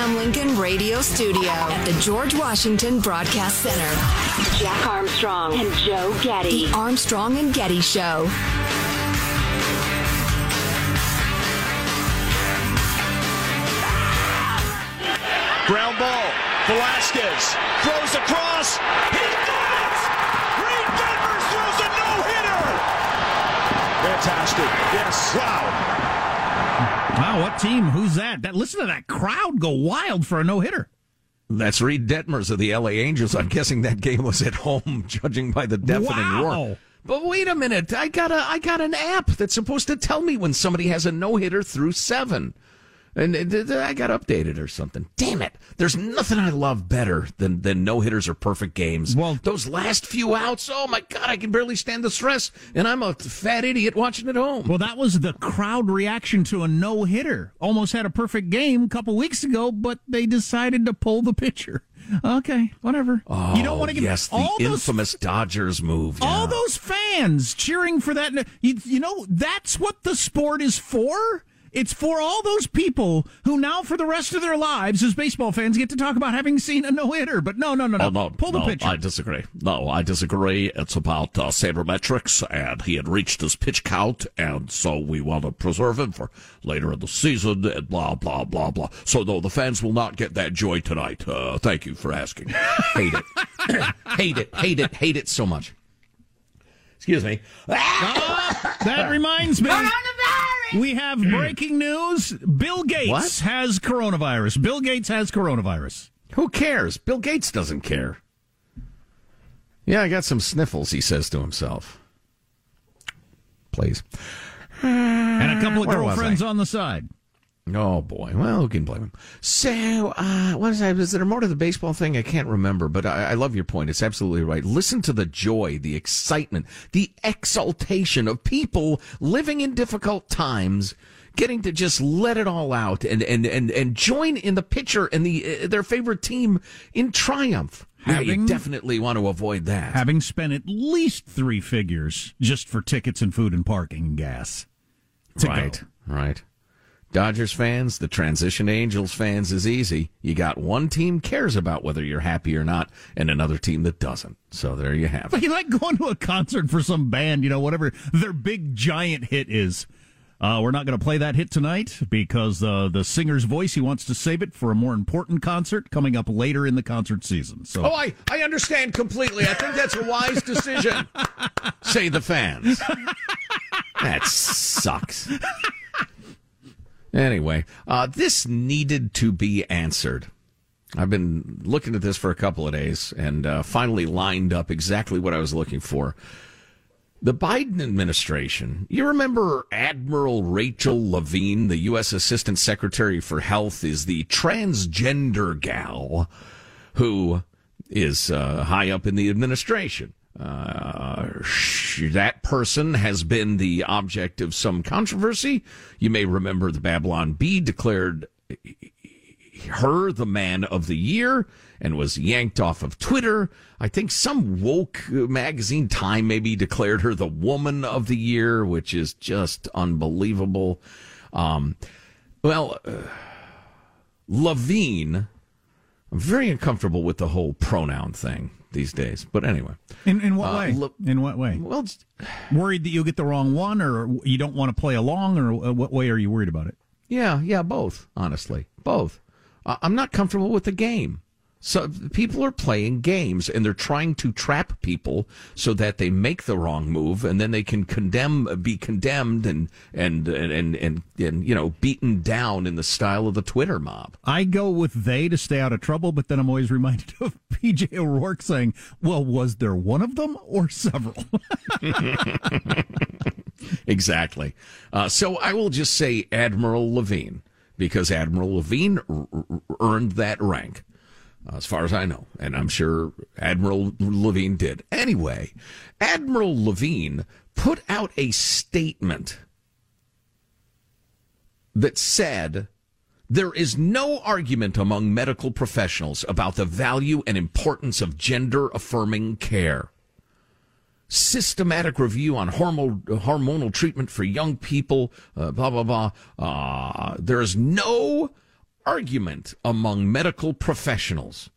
Abraham Lincoln Radio Studio at the George Washington Broadcast Center, Jack Armstrong and Joe Getty. The Armstrong and Getty Show. Ground ball. Velazquez throws across. He did it! Reid Detmers throws a no-hitter. Fantastic. Yes. Wow. Wow, what team? Who's that? That listen to that crowd go wild for a no hitter. That's Reid Detmers of the LA Angels. I'm hmm. guessing that game was at home, judging by the deafening Wow. roar. But wait a minute, I got a I got an app that's supposed to tell me when somebody has a no hitter through seven, and I got updated or something. Damn it! There's nothing I love better than than no hitters or perfect games. Well, those last few outs, oh my god, I can barely stand the stress, and I'm a fat idiot watching at home. Well, that was the crowd reaction to a no hitter. Almost had a perfect game a couple weeks ago, but they decided to pull the pitcher. Okay, whatever. Oh, you don't oh, want to get yes, the all those infamous Dodgers move. all those fans cheering for that. You, you know, that's what the sport is for. It's for all those people who now, for the rest of their lives, as baseball fans, get to talk about having seen a no hitter. But no, no, no, no. Oh, no, Pull the no, pitcher. I disagree. No, I disagree. It's about uh, sabermetrics, and he had reached his pitch count, and so we want to preserve him for later in the season, and blah, blah, blah, blah. So, no, the fans will not get that joy tonight. Uh, thank you for asking. hate it. hate it, hate it, hate it so much. Excuse me. that reminds me. We have breaking news. Bill Gates What? has coronavirus. Bill Gates has coronavirus. Who cares? Bill Gates doesn't care. Yeah, I got some sniffles, he says to himself. Please. And a couple of Where girlfriends on the side. Oh boy. Well, who can blame him? So, uh, what is that? Is there more to the baseball thing? I can't remember, but I, I love your point. It's absolutely right. Listen to the joy, the excitement, the exaltation of people living in difficult times, getting to just let it all out and and and, and join in the pitcher and the uh, their favorite team in triumph. Yeah, you definitely want to avoid that. Having spent at least three figures just for tickets and food and parking and gas. To go. right, right. Dodgers fans, the transition Angels fans is easy. You got one team cares about whether you're happy or not, and another team that doesn't. So there you have it. You like going to a concert for some band, you know, whatever their big giant hit is. Uh, we're not going to play that hit tonight because uh, the singer's voice, he wants to save it for a more important concert coming up later in the concert season. So, Oh, I, I understand completely. I think that's a wise decision, say the fans. That sucks. Anyway, uh, this needed to be answered. I've been looking at this for a couple of days and uh, finally lined up exactly what I was looking for. The Biden administration, you remember Admiral Rachel Levine, the U.S. Assistant Secretary for Health, is the transgender gal who is uh, high up in the administration. Uh, sh- that person has been the object of some controversy. You may remember the Babylon Bee declared her the man of the year and was yanked off of Twitter. I think some woke magazine, Time, maybe declared her the woman of the year, which is just unbelievable. Um, well, uh, Levine, I'm very uncomfortable with the whole pronoun thing these days. But anyway, in in what Uh, way? look- in what way? well, Worried that you'll get the wrong one, or you don't want to play along, or uh, what way are you worried about it? Yeah, yeah, both. Honestly, both. Uh, I'm not comfortable with the game. So people are playing games and they're trying to trap people so that they make the wrong move and then they can condemn, be condemned and and and and and, and you know beaten down in the style of the Twitter mob. I go with they to stay out of trouble, but then I'm always reminded of PJ O'Rourke saying, "Well, was there one of them or several?" Exactly. Uh, so I will just say Admiral Levine because Admiral Levine r- r- earned that rank, as far as I know, and I'm sure Admiral Levine did. Anyway, Admiral Levine put out a statement that said there is no argument among medical professionals about the value and importance of gender affirming care systematic review on hormone, hormonal treatment for young people, uh, blah, blah, blah. Uh, there is no argument among medical professionals.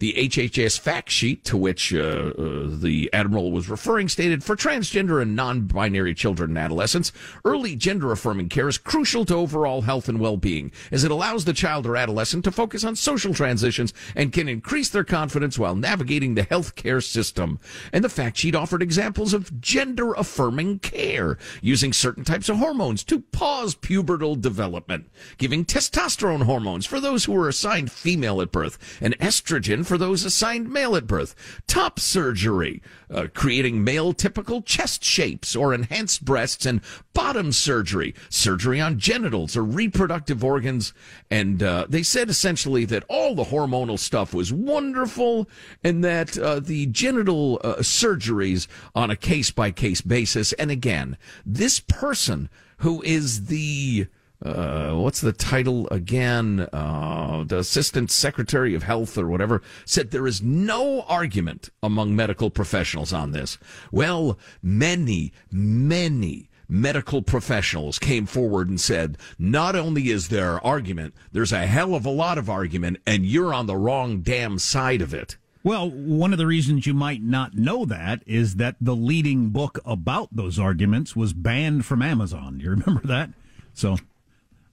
The HHS fact sheet to which uh, uh, the Admiral was referring stated for transgender and non binary children and adolescents, early gender affirming care is crucial to overall health and well being, as it allows the child or adolescent to focus on social transitions and can increase their confidence while navigating the healthcare system. And the fact sheet offered examples of gender affirming care, using certain types of hormones to pause pubertal development, giving testosterone hormones for those who were assigned female at birth, and estrogen for those assigned male at birth, top surgery, uh, creating male typical chest shapes or enhanced breasts, and bottom surgery, surgery on genitals or reproductive organs. And uh, they said essentially that all the hormonal stuff was wonderful and that uh, the genital uh, surgeries on a case by case basis. And again, this person who is the uh, what's the title again? Uh, the Assistant Secretary of Health or whatever said there is no argument among medical professionals on this. Well, many, many medical professionals came forward and said, not only is there argument, there's a hell of a lot of argument, and you're on the wrong damn side of it. Well, one of the reasons you might not know that is that the leading book about those arguments was banned from Amazon. Do you remember that? So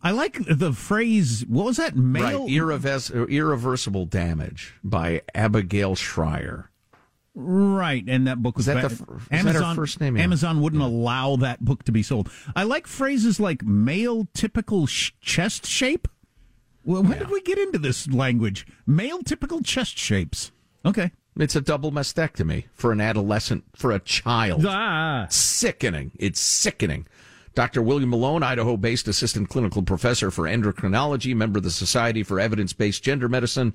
I like the phrase, what was that? Male? Right, Irreves- irreversible damage by Abigail Shrier. Right, and that book was that ba- the is that first name? Yeah. Amazon wouldn't allow that book to be sold. I like phrases like male typical sh- chest shape. Well, when did we get into this language? Male typical chest shapes. Okay. It's a double mastectomy for an adolescent, for a child. Ah. Sickening. It's sickening. Dr. William Malone, Idaho based assistant clinical professor for endocrinology, member of the Society for Evidence Based Gender Medicine,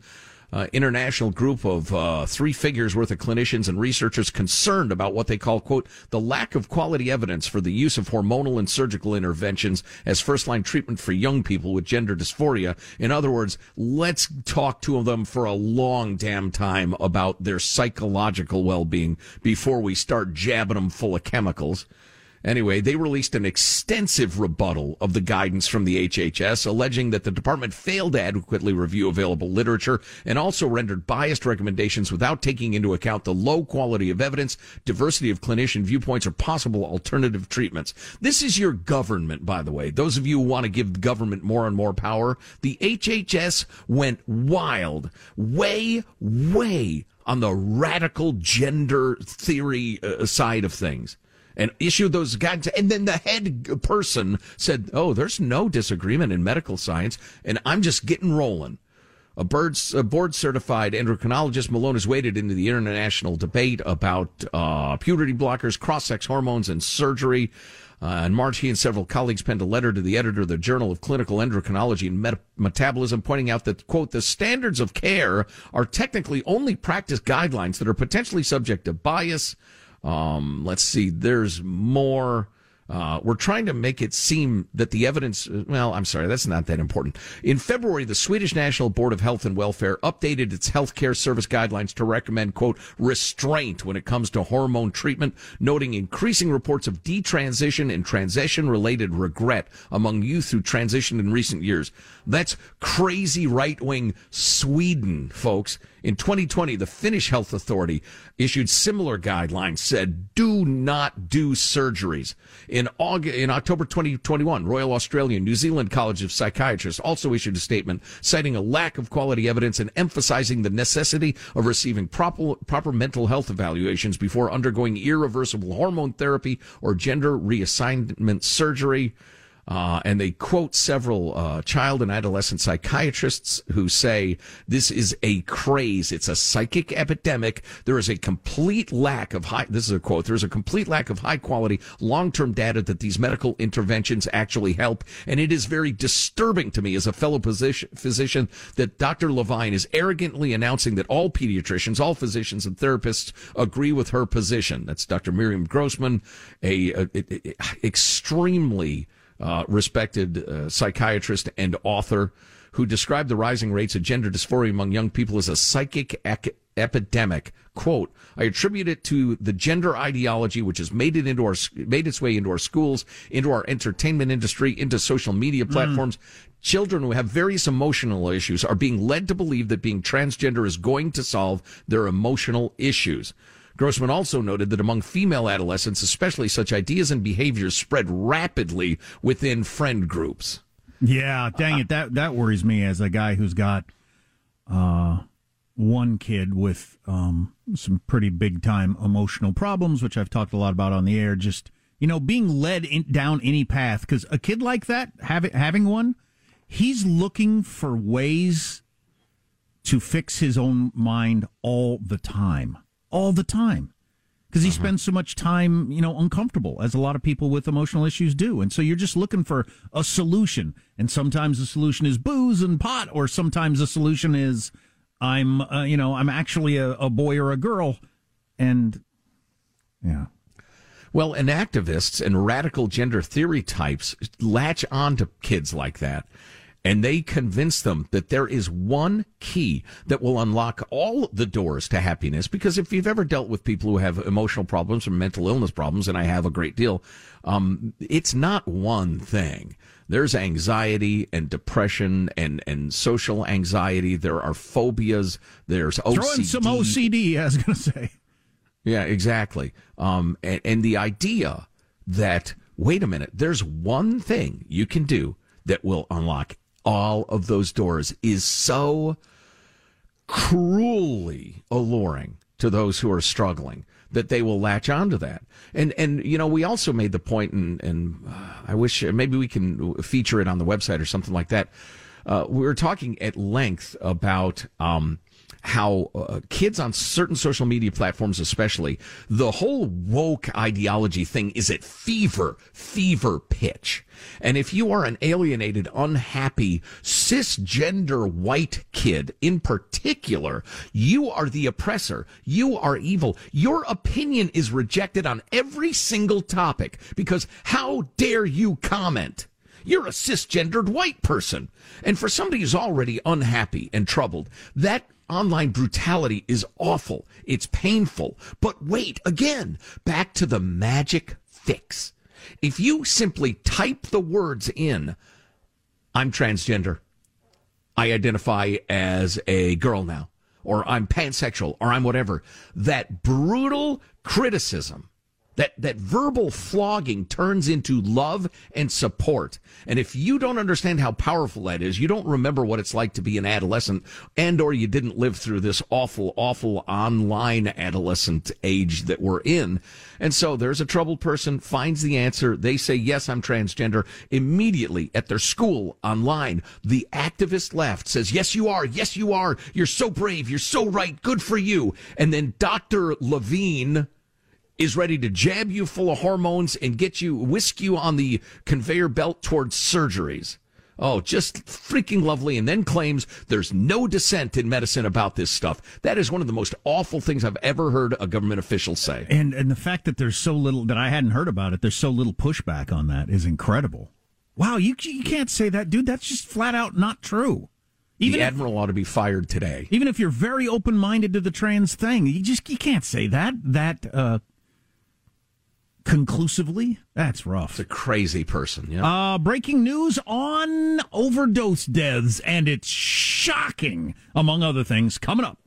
uh, international group of uh, three figures worth of clinicians and researchers concerned about what they call, quote, the lack of quality evidence for the use of hormonal and surgical interventions as first line treatment for young people with gender dysphoria. In other words, let's talk to them for a long damn time about their psychological well being before we start jabbing them full of chemicals. Anyway, they released an extensive rebuttal of the guidance from the HHS, alleging that the department failed to adequately review available literature and also rendered biased recommendations without taking into account the low quality of evidence, diversity of clinician viewpoints, or possible alternative treatments. This is your government, by the way. Those of you who want to give the government more and more power, the HHS went wild, way, way on the radical gender theory uh, side of things and issued those guidance. And then the head person said, Oh, there's no disagreement in medical science, and I'm just getting rolling. A, board certified endocrinologist, Malone has waded into the international debate about uh, puberty blockers, cross sex hormones, and surgery. Uh, in March, he and several colleagues penned a letter to the editor of the Journal of Clinical Endocrinology and Met- Metabolism, pointing out that, quote, the standards of care are technically only practice guidelines that are potentially subject to bias, um, let's see, there's more. Uh, we're trying to make it seem that the evidence, well, I'm sorry, that's not that important. In February, the Swedish National Board of Health and Welfare updated its healthcare service guidelines to recommend, quote, restraint when it comes to hormone treatment, noting increasing reports of detransition and transition related regret among youth who transitioned in recent years. That's crazy right wing Sweden, folks. In 2020, the Finnish Health Authority issued similar guidelines, said do not do surgeries. In August, in October 2021, Royal Australian New Zealand College of Psychiatrists also issued a statement citing a lack of quality evidence and emphasizing the necessity of receiving proper, proper mental health evaluations before undergoing irreversible hormone therapy or gender reassignment surgery. Uh, and they quote several uh, child and adolescent psychiatrists who say this is a craze. It's a psychic epidemic. There is a complete lack of high. This is a quote. There is a complete lack of high quality long term data that these medical interventions actually help. And it is very disturbing to me as a fellow physician, physician that Dr. Levine is arrogantly announcing that all pediatricians, all physicians and therapists agree with her position. That's Dr. Miriam Grossman, a, a, a, a extremely uh, respected uh, psychiatrist and author who described the rising rates of gender dysphoria among young people as a psychic ec- epidemic. Quote, I attribute it to the gender ideology which has made it into our, made its way into our schools, into our entertainment industry, into social media platforms. Mm. Children who have various emotional issues are being led to believe that being transgender is going to solve their emotional issues. Grossman also noted that among female adolescents, especially such ideas and behaviors spread rapidly within friend groups. Yeah, dang it, that that worries me as a guy who's got uh, one kid with um, some pretty big time emotional problems, which I've talked a lot about on the air. Just you know, being led in, down any path because a kid like that, having having one, he's looking for ways to fix his own mind all the time all the time because he uh-huh. spends so much time, you know, uncomfortable, as a lot of people with emotional issues do. And so you're just looking for a solution. And sometimes the solution is booze and pot, or sometimes the solution is I'm, uh, you know, I'm actually a, a boy or a girl. And yeah. Well, and activists and radical gender theory types latch on to kids like that and they convince them that there is one key that will unlock all the doors to happiness. Because if you've ever dealt with people who have emotional problems or mental illness problems, and I have a great deal, um, it's not one thing. There's anxiety and depression and, and social anxiety. There are phobias. There's OCD. Throw in some OCD, I was going to say. Yeah, exactly. Um, and, and the idea that, wait a minute, there's one thing you can do that will unlock all of those doors is so cruelly alluring to those who are struggling that they will latch onto that. And and you know, we also made the point, and and uh, I wish maybe we can feature it on the website or something like that. Uh, we were talking at length about um, how uh, kids on certain social media platforms, especially, the whole woke ideology thing is at fever, fever pitch. And if you are an alienated, unhappy, cisgender white kid in particular, you are the oppressor. You are evil. Your opinion is rejected on every single topic because how dare you comment? You're a cisgendered white person. And for somebody who's already unhappy and troubled, that online brutality is awful. It's painful. But wait, again, back to the magic fix. If you simply type the words in, I'm transgender, I identify as a girl now, or I'm pansexual, or I'm whatever, that brutal criticism that, that verbal flogging turns into love and support. And if you don't understand how powerful that is, you don't remember what it's like to be an adolescent and or you didn't live through this awful, awful online adolescent age that we're in. And so there's a troubled person, finds the answer. They say, yes, I'm transgender. Immediately at their school online, the activist left says, yes, you are. Yes, you are. You're so brave. You're so right. Good for you. And then Dr. Levine, is ready to jab you full of hormones and get you, whisk you on the conveyor belt towards surgeries. Oh, just freaking lovely. And then claims there's no dissent in medicine about this stuff. That is one of the most awful things I've ever heard a government official say. And and the fact that there's so little that I hadn't heard about it, there's so little pushback on that is incredible. Wow, you you can't say that, dude. That's just flat out not true. Even the if, admiral ought to be fired today. Even if you're very open minded to the trans thing, you just you can't say that. That uh, conclusively. That's rough. It's a crazy person. Yeah. Uh, breaking news on overdose deaths, and it's shocking, among other things, coming up.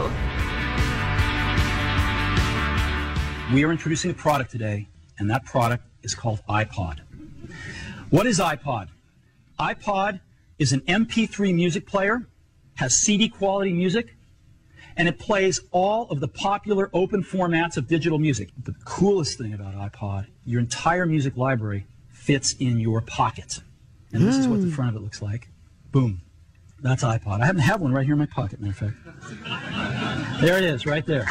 Getty Show. We are introducing a product today, and that product is called iPod. What is iPod? iPod is an MP3 music player, has CD quality music, and it plays all of the popular open formats of digital music. The coolest thing about iPod, your entire music library fits in your pocket. And this mm. is what the hmm. front of it looks like. Boom. That's iPod. I happen to have one right here in my pocket, matter of fact. There it is, right there.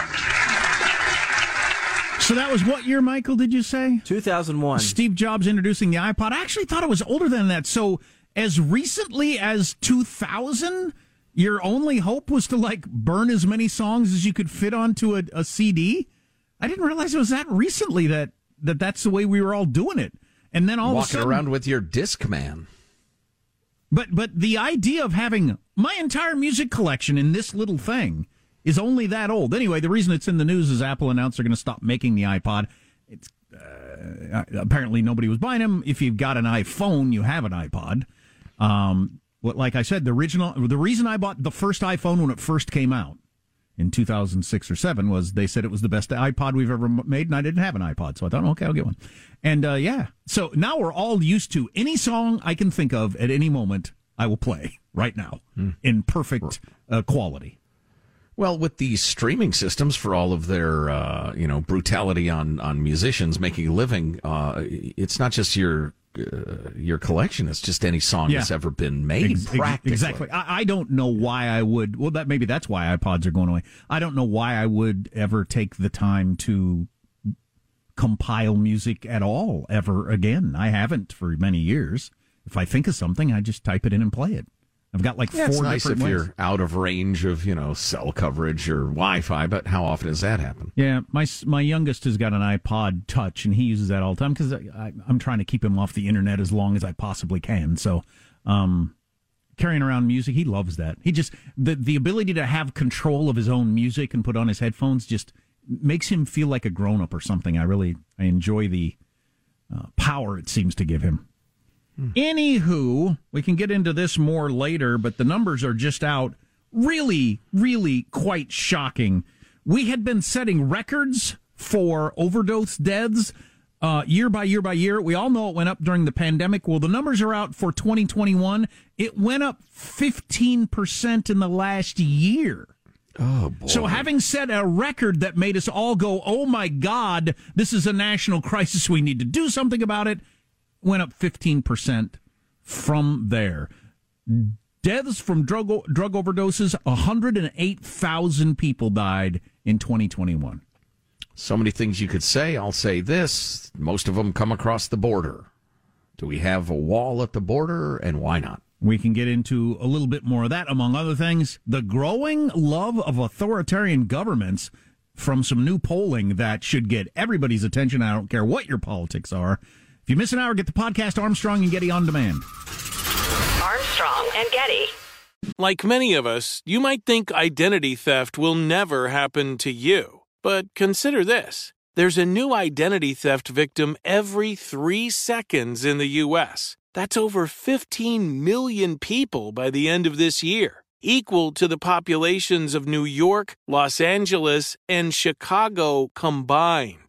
So that was what year, Michael, did you say? 2001. Steve Jobs introducing the iPod. I actually thought it was older than that. So as recently as 2000, your only hope was to like burn as many songs as you could fit onto a, a CD? I didn't realize it was that recently that, that that's the way we were all doing it. And then all Walking of a sudden, around with your Discman. But but the idea of having my entire music collection in this little thing is only that old. Anyway, the reason it's in the news is Apple announced they're going to stop making the iPod. It's uh, apparently nobody was buying them. If you've got an iPhone, you have an iPod. Um, what, like I said, the original, the reason I bought the first iPhone when it first came out in 2006 or 7 was they said it was the best iPod we've ever made and I didn't have an iPod. So I thought, okay, I'll get one. And uh, yeah, so now we're all used to any song I can think of at any moment, I will play right now mm. in perfect uh, quality. Well, with these streaming systems for all of their, uh, you know, brutality on, on musicians making a living, uh, it's not just your uh, your collection. It's just any song yeah. that's ever been made. Ex-. Exactly. I, I, don't know why I would. Well, that maybe that's why iPods are going away. I don't know why I would ever take the time to compile music at all ever again. I haven't for many years. If I think of something, I just type it in and play it. I've got like yeah, four it's nice if ways. you're out of range of you know cell coverage or Wi-Fi, but how often does that happen? Yeah, my my youngest has got an iPod Touch, and he uses that all the time because I'm trying to keep him off the internet as long as I possibly can. So, um, carrying around music, he loves that. He just the the ability to have control of his own music and put on his headphones just makes him feel like a grown up or something. I really I enjoy the uh, power it seems to give him. Anywho, we can get into this more later, but the numbers are just out. Really, really quite shocking. We had been setting records for overdose deaths uh, year by year by year. We all know it went up during the pandemic. Well, the numbers are out for 2021. It went up 15% in the last year. Oh, boy. So, having set a record that made us all go, oh my God, this is a national crisis. We need to do something about it went up 15% from there. Deaths from drug, drug overdoses, 108,000 people died in 2021. So many things you could say. I'll say this most of them come across the border. Do we have a wall at the border, and why not? We can get into a little bit more of that, among other things. The growing love of authoritarian governments from some new polling that should get everybody's attention. I don't care what your politics are. If you miss an hour, get the podcast Armstrong and Getty on demand. Armstrong and Getty. Like many of us, you might think identity theft will never happen to you. But consider this there's a new identity theft victim every three seconds in the U.S. That's over 15 million people by the end of this year, equal to the populations of New York, Los Angeles, and Chicago combined.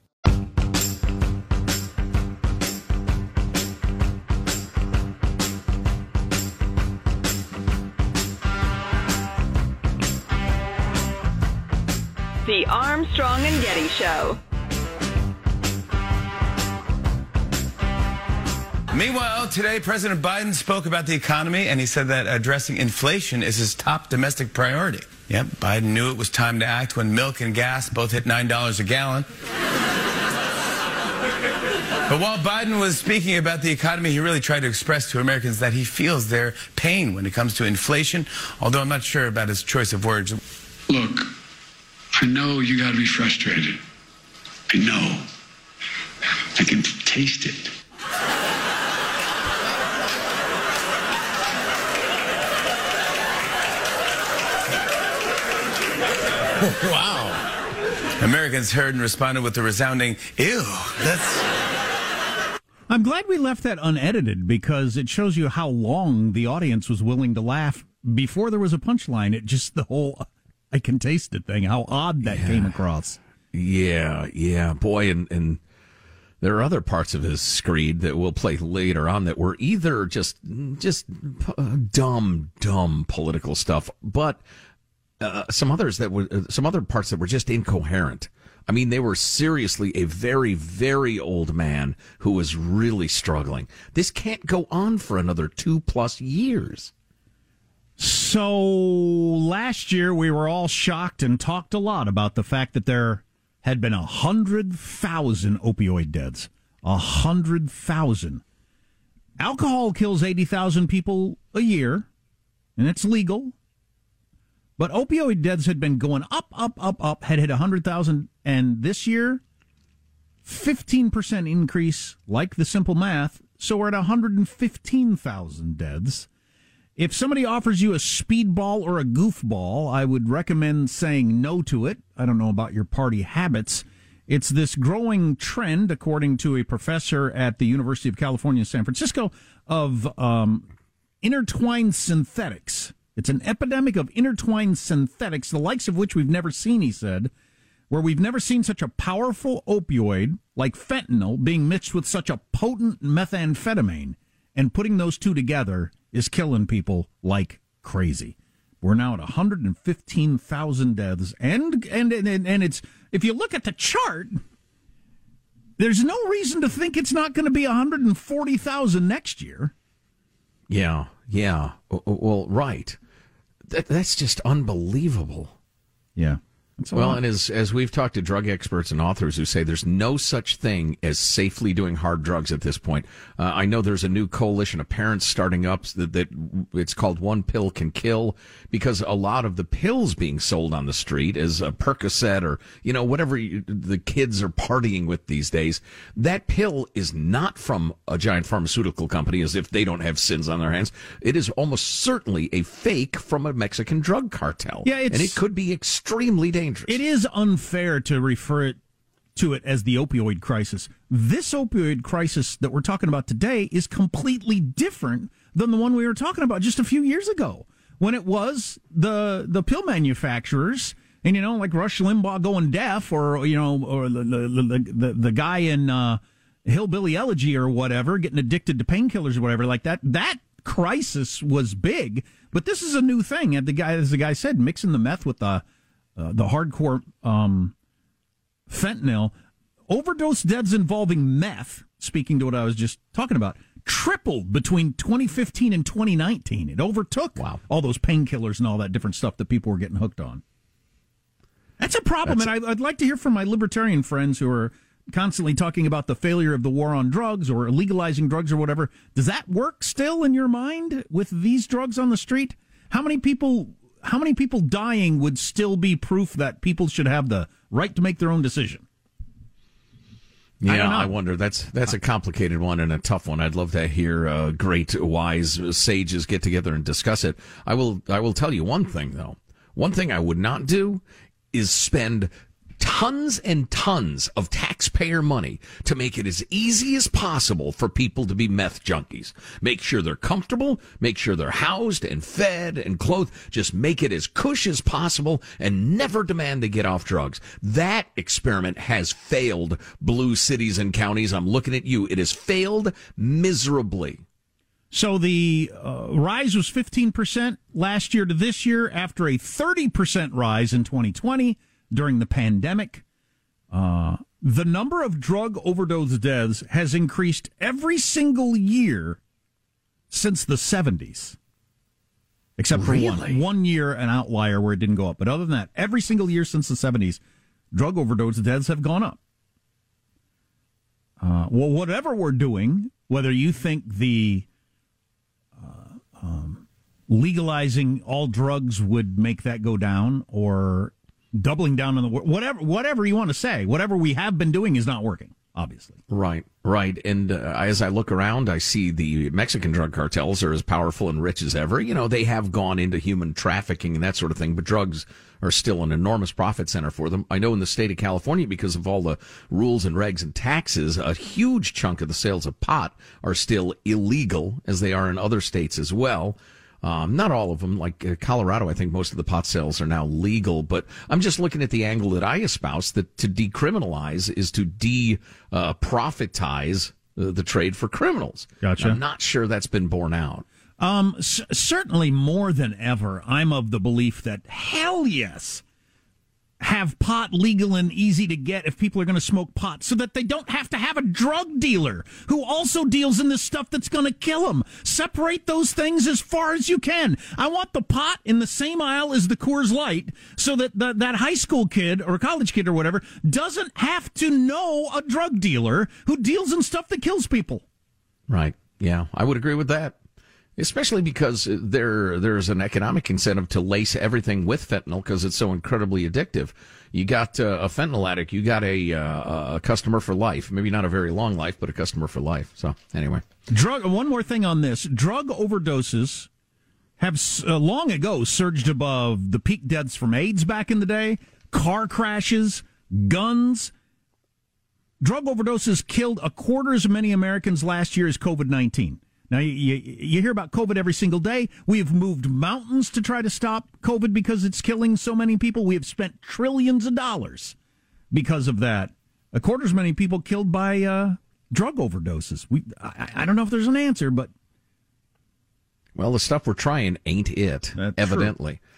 The Armstrong and Getty Show. Meanwhile, today President Biden spoke about the economy and he said that addressing inflation is his top domestic priority. Yep, Biden knew it was time to act when milk and gas both hit $9 a gallon. But while Biden was speaking about the economy, he really tried to express to Americans that he feels their pain when it comes to inflation, although I'm not sure about his choice of words. Look, I know you got to be frustrated. I know. I can taste it. wow. Americans heard and responded with a resounding, ew, that's. I'm glad we left that unedited because it shows you how long the audience was willing to laugh before there was a punchline. It just, the whole, I can taste it thing, how odd that Yeah. came across. Yeah, yeah, boy, and and there are other parts of his screed that we'll play later on that were either just just uh, dumb, dumb political stuff, but uh, some others that were uh, some other parts that were just incoherent. I mean, they were seriously a very, very old man who was really struggling. This can't go on for another two plus years. So last year we were all shocked and talked a lot about the fact that there had been a hundred thousand opioid deaths. A hundred thousand. Alcohol kills eighty thousand people a year, and it's legal. But opioid deaths had been going up, up, up, up, had hit a 100,000. And this year, 15% increase, like the simple math. So we're at 115,000 deaths. If somebody offers you a speedball or a goofball, I would recommend saying no to it. I don't know about your party habits. It's this growing trend, according to a professor at the University of California, San Francisco, of um, intertwined synthetics. It's an epidemic of intertwined synthetics, the likes of which we've never seen, he said, where we've never seen such a powerful opioid like fentanyl being mixed with such a potent methamphetamine. And putting those two together is killing people like crazy. We're now at 115,000 deaths. And, and, and, and it's, if you look at the chart, there's no reason to think it's not going to be 140,000 next year. Yeah, yeah. Well, right. That, that's just unbelievable. Yeah. Well, and as as we've talked to drug experts and authors who say there's no such thing as safely doing hard drugs at this point. Uh, I know there's a new coalition of parents starting up that, that it's called One Pill Can Kill because a lot of the pills being sold on the street is a Percocet or you know whatever you, the kids are partying with these days. That pill is not from a giant pharmaceutical company, as if they don't have sins on their hands. It is almost certainly a fake from a Mexican drug cartel. Yeah, and it could be extremely dangerous. It is unfair to refer it to it as the opioid crisis. This opioid crisis that we're talking about today is completely different than the one we were talking about just a few years ago when it was the the pill manufacturers and you know like Rush Limbaugh going deaf or you know or the the the, the, the guy in uh, Hillbilly Elegy or whatever getting addicted to painkillers or whatever like that that crisis was big. But this is a new thing. And the guy as the guy said mixing the meth with the uh, the hardcore um, fentanyl overdose deaths involving meth. Speaking to what I was just talking about, tripled between 2015 and 2019. It overtook wow. all those painkillers and all that different stuff that people were getting hooked on. That's a problem, That's and I, I'd like to hear from my libertarian friends who are constantly talking about the failure of the war on drugs or legalizing drugs or whatever. Does that work still in your mind with these drugs on the street? How many people how many people dying would still be proof that people should have the right to make their own decision? Yeah, I, I, wonder. That's that's a complicated one and a tough one. I'd love to hear uh, great, wise sages get together and discuss it. I will. I will tell you one thing though. One thing I would not do is spend tons and tons of taxpayer money to make it as easy as possible for people to be meth junkies. Make sure they're comfortable, make sure they're housed and fed and clothed. Just make it as cush as possible and never demand they get off drugs. That experiment has failed blue cities and counties. I'm looking at you. It has failed miserably. So the uh, rise was 15% last year to this year after a 30% rise in 2020 during the pandemic. Uh, the number of drug overdose deaths has increased every single year since the 70s. Except for really? one, one year, an outlier where it didn't go up. But other than that, every single year since the 70s, drug overdose deaths have gone up. Uh, well, whatever we're doing, whether you think the uh, um, legalizing all drugs would make that go down or doubling down on the whatever whatever you want to say. Whatever we have been doing is not working obviously. Right right. And uh, as i look around i see the mexican drug cartels are as powerful and rich as ever. You know they have gone into human trafficking and that sort of thing but drugs are still an enormous profit center for them. I know in the state of california because of all the rules and regs and taxes a huge chunk of the sales of pot are still illegal as they are in other states as well um, not all of them, like uh, Colorado, I think most of the pot sales are now legal, but I'm just looking at the angle that I espouse that to decriminalize is to de uh, profitize uh, the trade for criminals. Gotcha. I'm not sure that's been borne out. Um, c- certainly more than ever, I'm of the belief that hell yes, have pot legal and easy to get if people are going to smoke pot so that they don't have to have a drug dealer who also deals in this stuff that's going to kill them. Separate those things as far as you can. I want the pot in the same aisle as the Coors Light so that the, that high school kid or college kid or whatever doesn't have to know a drug dealer who deals in stuff that kills people. Right. Yeah, I would agree with that especially because there there's an economic incentive to lace everything with fentanyl because it's so incredibly addictive. You got uh, a fentanyl addict, you got a uh, a customer for life. Maybe not a very long life, but a customer for life. So anyway, drug. One more thing on this: drug overdoses have uh, long ago surged above the peak deaths from AIDS back in the day, car crashes, guns. Drug overdoses killed a quarter as many Americans last year as COVID 19. Now, you, you, you, hear about COVID every single day. We have moved mountains to try to stop COVID because it's killing so many people. We have spent trillions of dollars because of that. A quarter as many people killed by uh, drug overdoses. We, I, I, don't know if there's an answer, but. Well, the stuff we're trying ain't it, That's evidently. True.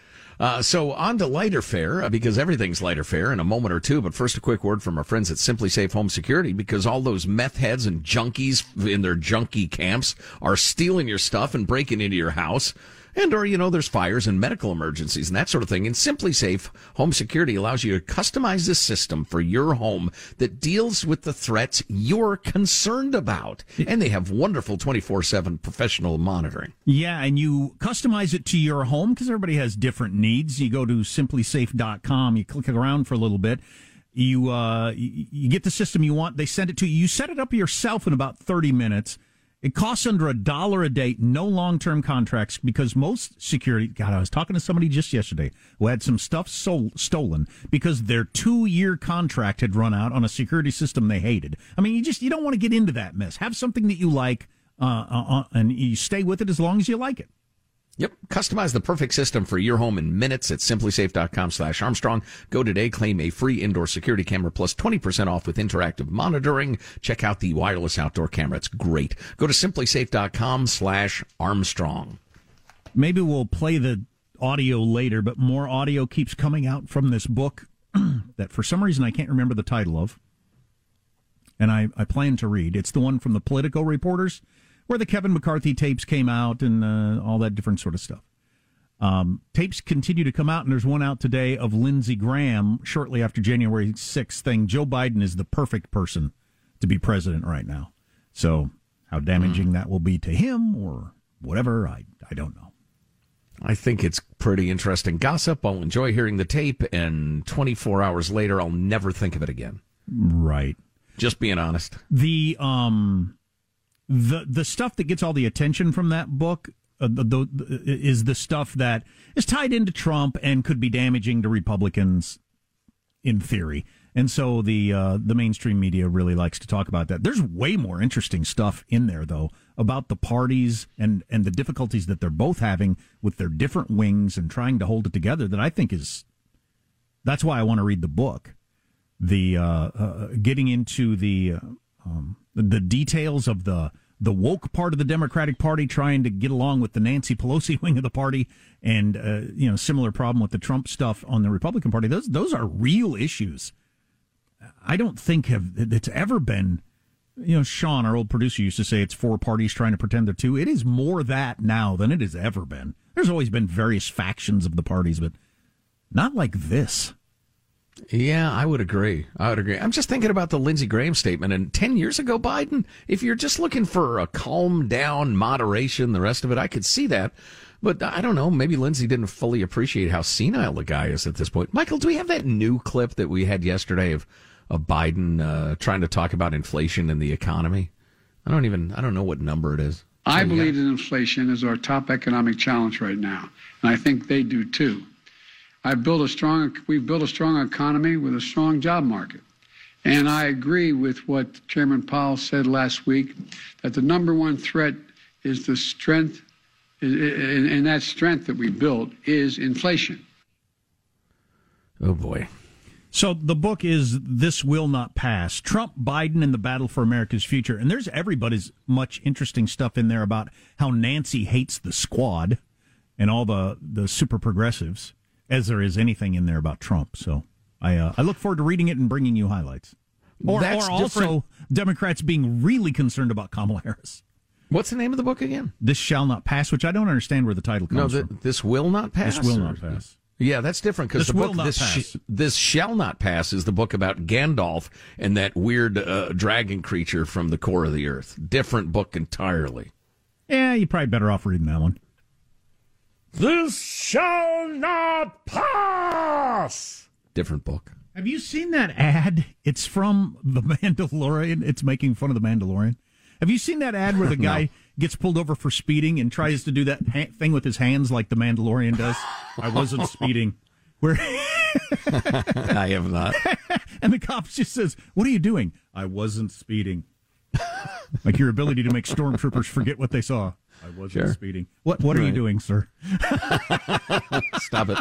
Uh, so on to lighter fare uh, because everything's lighter fare in a moment or two. But first, a quick word from our friends at SimpliSafe Home Security because all those meth heads and junkies in their junkie camps are stealing your stuff and breaking into your house and or you know there's fires and medical emergencies and that sort of thing. And SimpliSafe home security allows you to customize the system for your home that deals with the threats you're concerned about. And they have wonderful 24/7 professional monitoring. Yeah and you customize it to your home because everybody has different needs. You go to simplisafe.com you click around for a little bit you uh you get the system you want they send it to you you set it up yourself in about 30 minutes it costs under a dollar a day, no long term contracts because most security. God, I was talking to somebody just yesterday who had some stuff sold, stolen because their two year contract had run out on a security system they hated. I mean, you just you don't want to get into that mess. Have something that you like, uh, uh, uh and you stay with it as long as you like it. Yep. Customize the perfect system for your home in minutes at simplisafe.com slash Armstrong. Go today, claim a free indoor security camera plus 20% off with interactive monitoring. Check out the wireless outdoor camera. It's great. Go to simplisafe.com slash Armstrong. Maybe we'll play the audio later, but more audio keeps coming out from this book that for some reason I can't remember the title of. And I, I plan to read. It's the one from the Politico reporters where the Kevin McCarthy tapes came out and uh, all that different sort of stuff. Um, tapes continue to come out, and there's one out today of Lindsey Graham shortly after January 6th thing. Joe Biden is the perfect person to be president right now. So, how damaging mm. that will be to him or whatever, I, I don't know. I think it's pretty interesting gossip. I'll enjoy hearing the tape, and 24 hours later, I'll never think of it again. Right. Just being honest. The um the the stuff that gets all the attention from that book uh, the, the, is the stuff that is tied into Trump and could be damaging to Republicans in theory. And so the uh, the mainstream media really likes to talk about that. There's way more interesting stuff in there though about the parties and and the difficulties that they're both having with their different wings and trying to hold it together that I think is that's why I want to read the book. The uh, uh, getting into the um, the details of the the woke part of the Democratic Party trying to get along with the Nancy Pelosi wing of the party, and uh, you know similar problem with the Trump stuff on the Republican Party. Those those are real issues. I don't think have it's ever been. You know, Sean, our old producer, used to say it's four parties trying to pretend they're two. It is more that now than it has ever been. There's always been various factions of the parties, but not like this. Yeah, I would agree. I would agree. I'm just thinking about the Lindsey Graham statement. And 10 years ago, Biden, if you're just looking for a calm down, moderation, the rest of it, I could see that. But I don't know. Maybe Lindsey didn't fully appreciate how senile the guy is at this point. Michael, do we have that new clip that we had yesterday of, of Biden uh, trying to talk about inflation and the economy? I don't even, I don't know what number it is. I believe that inflation is our top economic challenge right now. And I think they do too. I've built a strong, we've built a strong economy with a strong job market. And I agree with what Chairman Powell said last week that the number one threat is the strength, and that strength that we built is inflation. Oh boy. So the book is This Will Not Pass Trump, Biden, and the Battle for America's Future. And there's everybody's much interesting stuff in there about how Nancy hates the squad and all the, the super progressives as there is anything in there about Trump. So I uh, I look forward to reading it and bringing you highlights. Or, That's or also different. Democrats being really concerned about Kamala Harris. What's the name of the book again? This shall not pass, which I don't understand where the title No, comes th- from. this will not pass. This will not pass. Yeah, that's different because This the will book not this pass. this shall not pass is the book about Gandalf and that weird uh, dragon creature from the core of the earth. Different book entirely. Yeah, you're probably better off reading that one. This shall not pass. Different book. Have you seen that ad? It's from The Mandalorian. It's making fun of The Mandalorian. Have you seen that ad where the guy gets pulled over for speeding and tries to do that ha- thing with his hands like The Mandalorian does? I wasn't speeding. Where I have not. and the cop just says, "What are you doing?" I wasn't speeding. like your ability to make stormtroopers forget what they saw. I wasn't Sure. speeding. What What are you doing, sir? Stop it.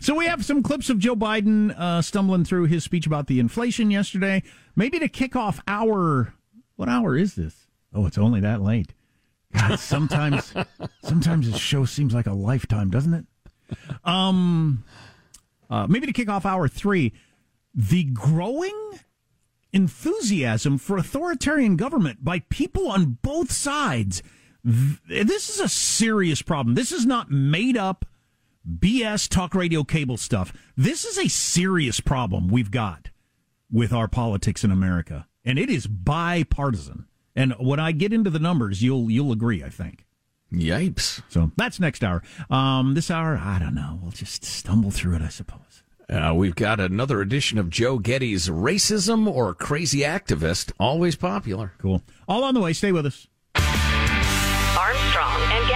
So we have some clips of Joe Biden uh, stumbling through his speech about the inflation yesterday. Maybe to kick off our what hour is this? Oh, it's only that late. God, sometimes sometimes this show seems like a lifetime, doesn't it? Um, uh, maybe to kick off hour three, the growing enthusiasm for authoritarian government by people on both sides. Th- This is a serious problem. This is not made up BS talk radio cable stuff. This is a serious problem we've got with our politics in America, and it is bipartisan. And when I get into the numbers, you'll you'll agree, I think. Yipes. So that's next hour. Um, this hour, I don't know. We'll just stumble through it, I suppose. Uh, we've got another edition of Joe Getty's Racism or Crazy Activist, always popular. Cool. All on the way. Stay with us. Armstrong and Getty.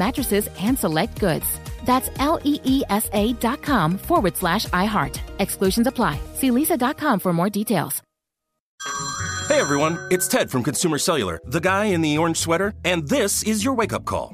mattresses and select goods. That's L E E S A dot com forward slash iHeart. Exclusions apply. See leesa.com for more details. Hey everyone, it's Ted from Consumer Cellular, the guy in the orange sweater, and this is your wake up call.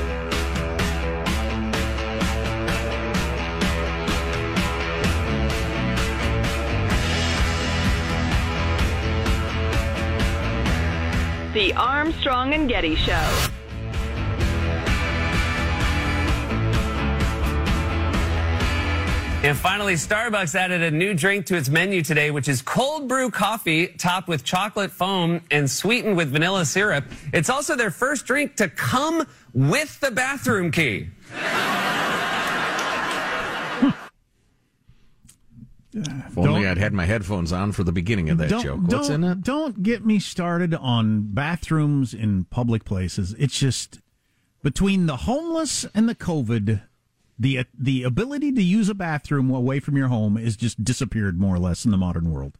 The Armstrong and Getty Show. And finally, Starbucks added a new drink to its menu today, which is cold brew coffee topped with chocolate foam and sweetened with vanilla syrup. It's also their first drink to come with the bathroom key. If only I'd had my headphones on for the beginning of that joke. What's don't, in it? Don't get me started on bathrooms in public places. It's just between the homeless and the COVID, the the ability to use a bathroom away from your home is just disappeared more or less in the modern world.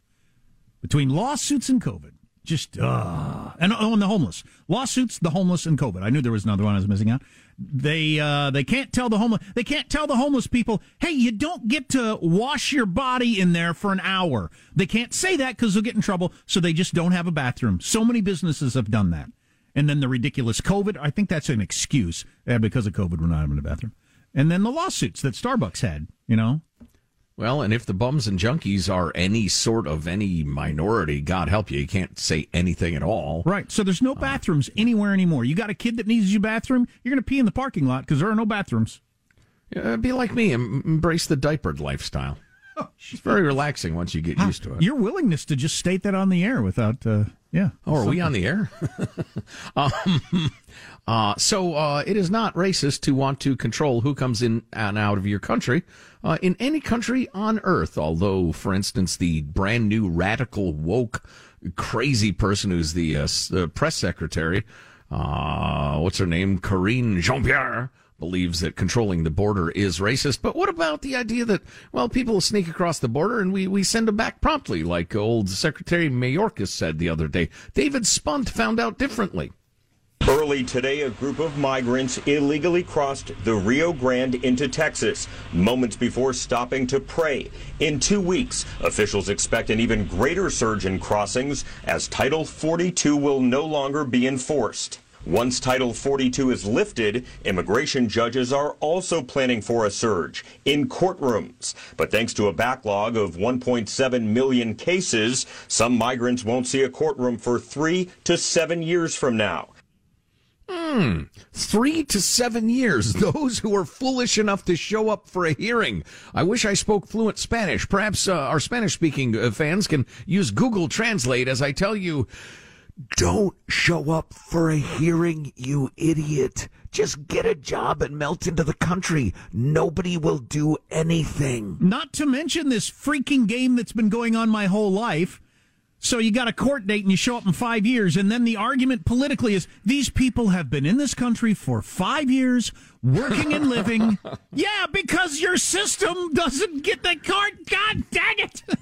Between lawsuits and COVID, just uh, and oh, and the homeless lawsuits, the homeless and COVID. I knew there was another one I was missing out. They uh, they can't tell the homeless they can't tell the homeless people, hey, you don't get to wash your body in there for an hour. They can't say that because they'll get in trouble. So they just don't have a bathroom. So many businesses have done that. And then the ridiculous COVID. I think that's an excuse uh, because of COVID. We're not having a bathroom. And then the lawsuits that Starbucks had. You know, Well, and if the bums and junkies are any sort of any minority, God help you, you can't say anything at all. Right. So there's no bathrooms anywhere anymore. You got a kid that needs your bathroom, you're going to pee in the parking lot because there are no bathrooms. Be like me, em- embrace the diapered lifestyle. It's very relaxing once you get used to it. Your willingness to just state that on the air without, uh, yeah. Oh, are we on the air? um, uh, so uh, it is not racist to want to control who comes in and out of your country uh, in any country on earth. Although, for instance, the brand new radical woke crazy person who's the uh, press secretary, uh, what's her name, Karine Jean Pierre. Believes that controlling the border is racist, but what about the idea that well, people sneak across the border and we, we send them back promptly, like old Secretary Mayorkas said the other day. David Spunt found out differently. Early today, a group of migrants illegally crossed the Rio Grande into Texas, moments before stopping to pray. In two weeks, officials expect an even greater surge in crossings as Title 42 will no longer be enforced. Once Title 42 is lifted, immigration judges are also planning for a surge in courtrooms. But thanks to a backlog of 1.7 million cases, some migrants won't see a courtroom for three to seven years from now. Hmm. Three to seven years. Those who are foolish enough to show up for a hearing. I wish I spoke fluent Spanish. Perhaps uh, our Spanish speaking uh, fans can use Google Translate as I tell you, don't show up for a hearing, you idiot. Just get a job and melt into the country. Nobody will do anything. Not to mention this freaking game that's been going on my whole life. So you got a court date and you show up in five years, and then the argument politically is these people have been in this country for five years, working and living. yeah, because your system doesn't get the card. God dang it!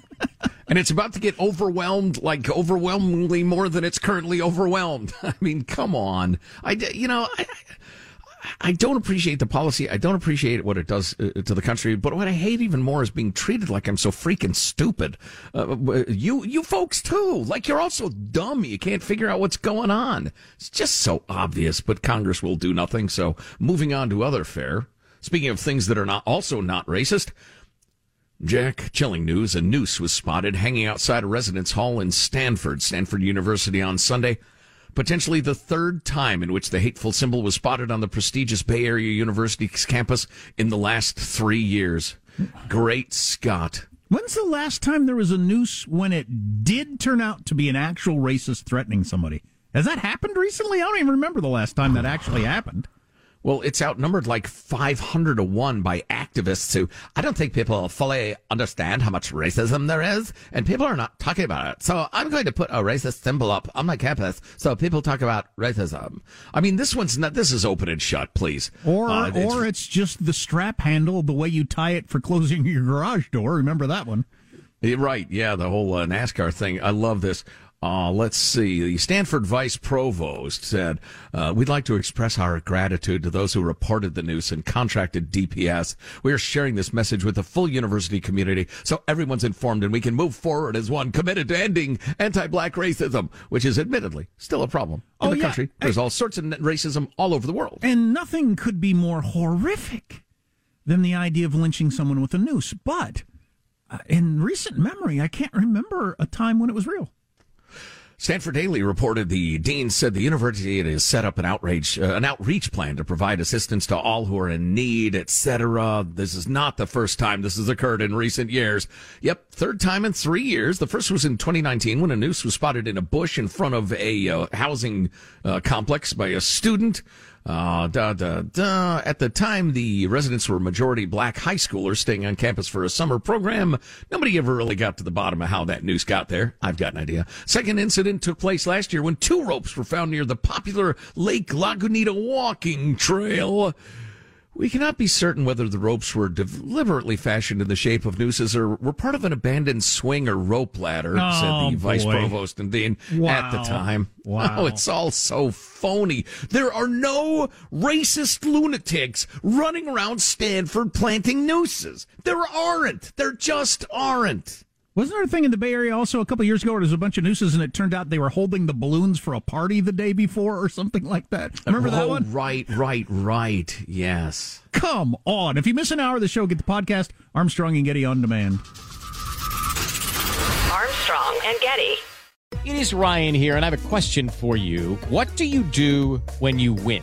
And it's about to get overwhelmed, like overwhelmingly more than it's currently overwhelmed. I mean, come on. I, you know, I, I don't appreciate the policy. I don't appreciate what it does uh, to the country. But what I hate even more is being treated like I'm so freaking stupid. Uh, you, you folks too. Like you're also dumb. You can't figure out what's going on. It's just so obvious. But Congress will do nothing. So moving on to other fare. Speaking of things that are not also not racist. Jack, chilling news. A noose was spotted hanging outside a residence hall in Stanford, Stanford University on Sunday. Potentially the third time in which the hateful symbol was spotted on the prestigious Bay Area University's campus in the last three years. Great Scott. When's the last time there was a noose when it did turn out to be an actual racist threatening somebody? Has that happened recently? I don't even remember the last time that actually happened. Well, it's outnumbered like 500 to 1 by activists who I don't think people fully understand how much racism there is, and people are not talking about it. So I'm going to put a racist symbol up on my campus so people talk about racism. I mean, this one's not, this is open and shut, please. Or Uh, it's- or it's just the strap handle, the way you tie it for closing your garage door. Remember that one? Right, yeah, the whole uh, NASCAR thing. I love this. Uh, let's see. The Stanford Vice Provost said, uh, We'd like to express our gratitude to those who reported the news and contracted DPS. We are sharing this message with the full university community so everyone's informed and we can move forward as one committed to ending anti-black racism, which is admittedly still a problem in Oh, the yeah. country. There's all sorts of racism all over the world. And nothing could be more horrific than the idea of lynching someone with a noose. But uh, in recent memory, I can't remember a time when it was real. Stanford Daily reported the dean said the university has set up an outrage, uh, an outreach plan to provide assistance to all who are in need, etc. This is not the first time this has occurred in recent years. Yep, third time in three years. The first was in 2019 when a noose was spotted in a bush in front of a uh, housing uh, complex by a student. Uh, da, da, da. At the time, the residents were majority black high schoolers staying on campus for a summer program. Nobody ever really got to the bottom of how that noose got there. I've got an idea. Second incident took place last year when two ropes were found near the popular Lake Lagunita walking trail. We cannot be certain whether the ropes were deliberately fashioned in the shape of nooses or were part of an abandoned swing or rope ladder, Oh, said the vice provost and dean at the time. Wow. Oh, it's all so phony. There are no racist lunatics running around Stanford planting nooses. There aren't. There just aren't. Wasn't there a thing in the Bay Area also a couple years ago where there was a bunch of nooses and it turned out they were holding the balloons for a party the day before or something like that? Remember that oh, one? Right, right, right. Yes. Come on. If you miss an hour of the show, get the podcast Armstrong and Getty on demand. Armstrong and Getty. It is Ryan here, and I have a question for you. What do you do when you win?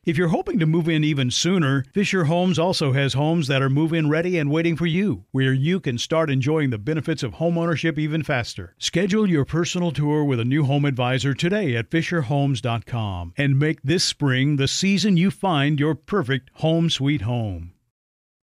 If you're hoping to move in even sooner, Fisher Homes also has homes that are move in ready and waiting for you, where you can start enjoying the benefits of homeownership even faster. Schedule your personal tour with a new home advisor today at FisherHomes.com and make this spring the season you find your perfect home sweet home.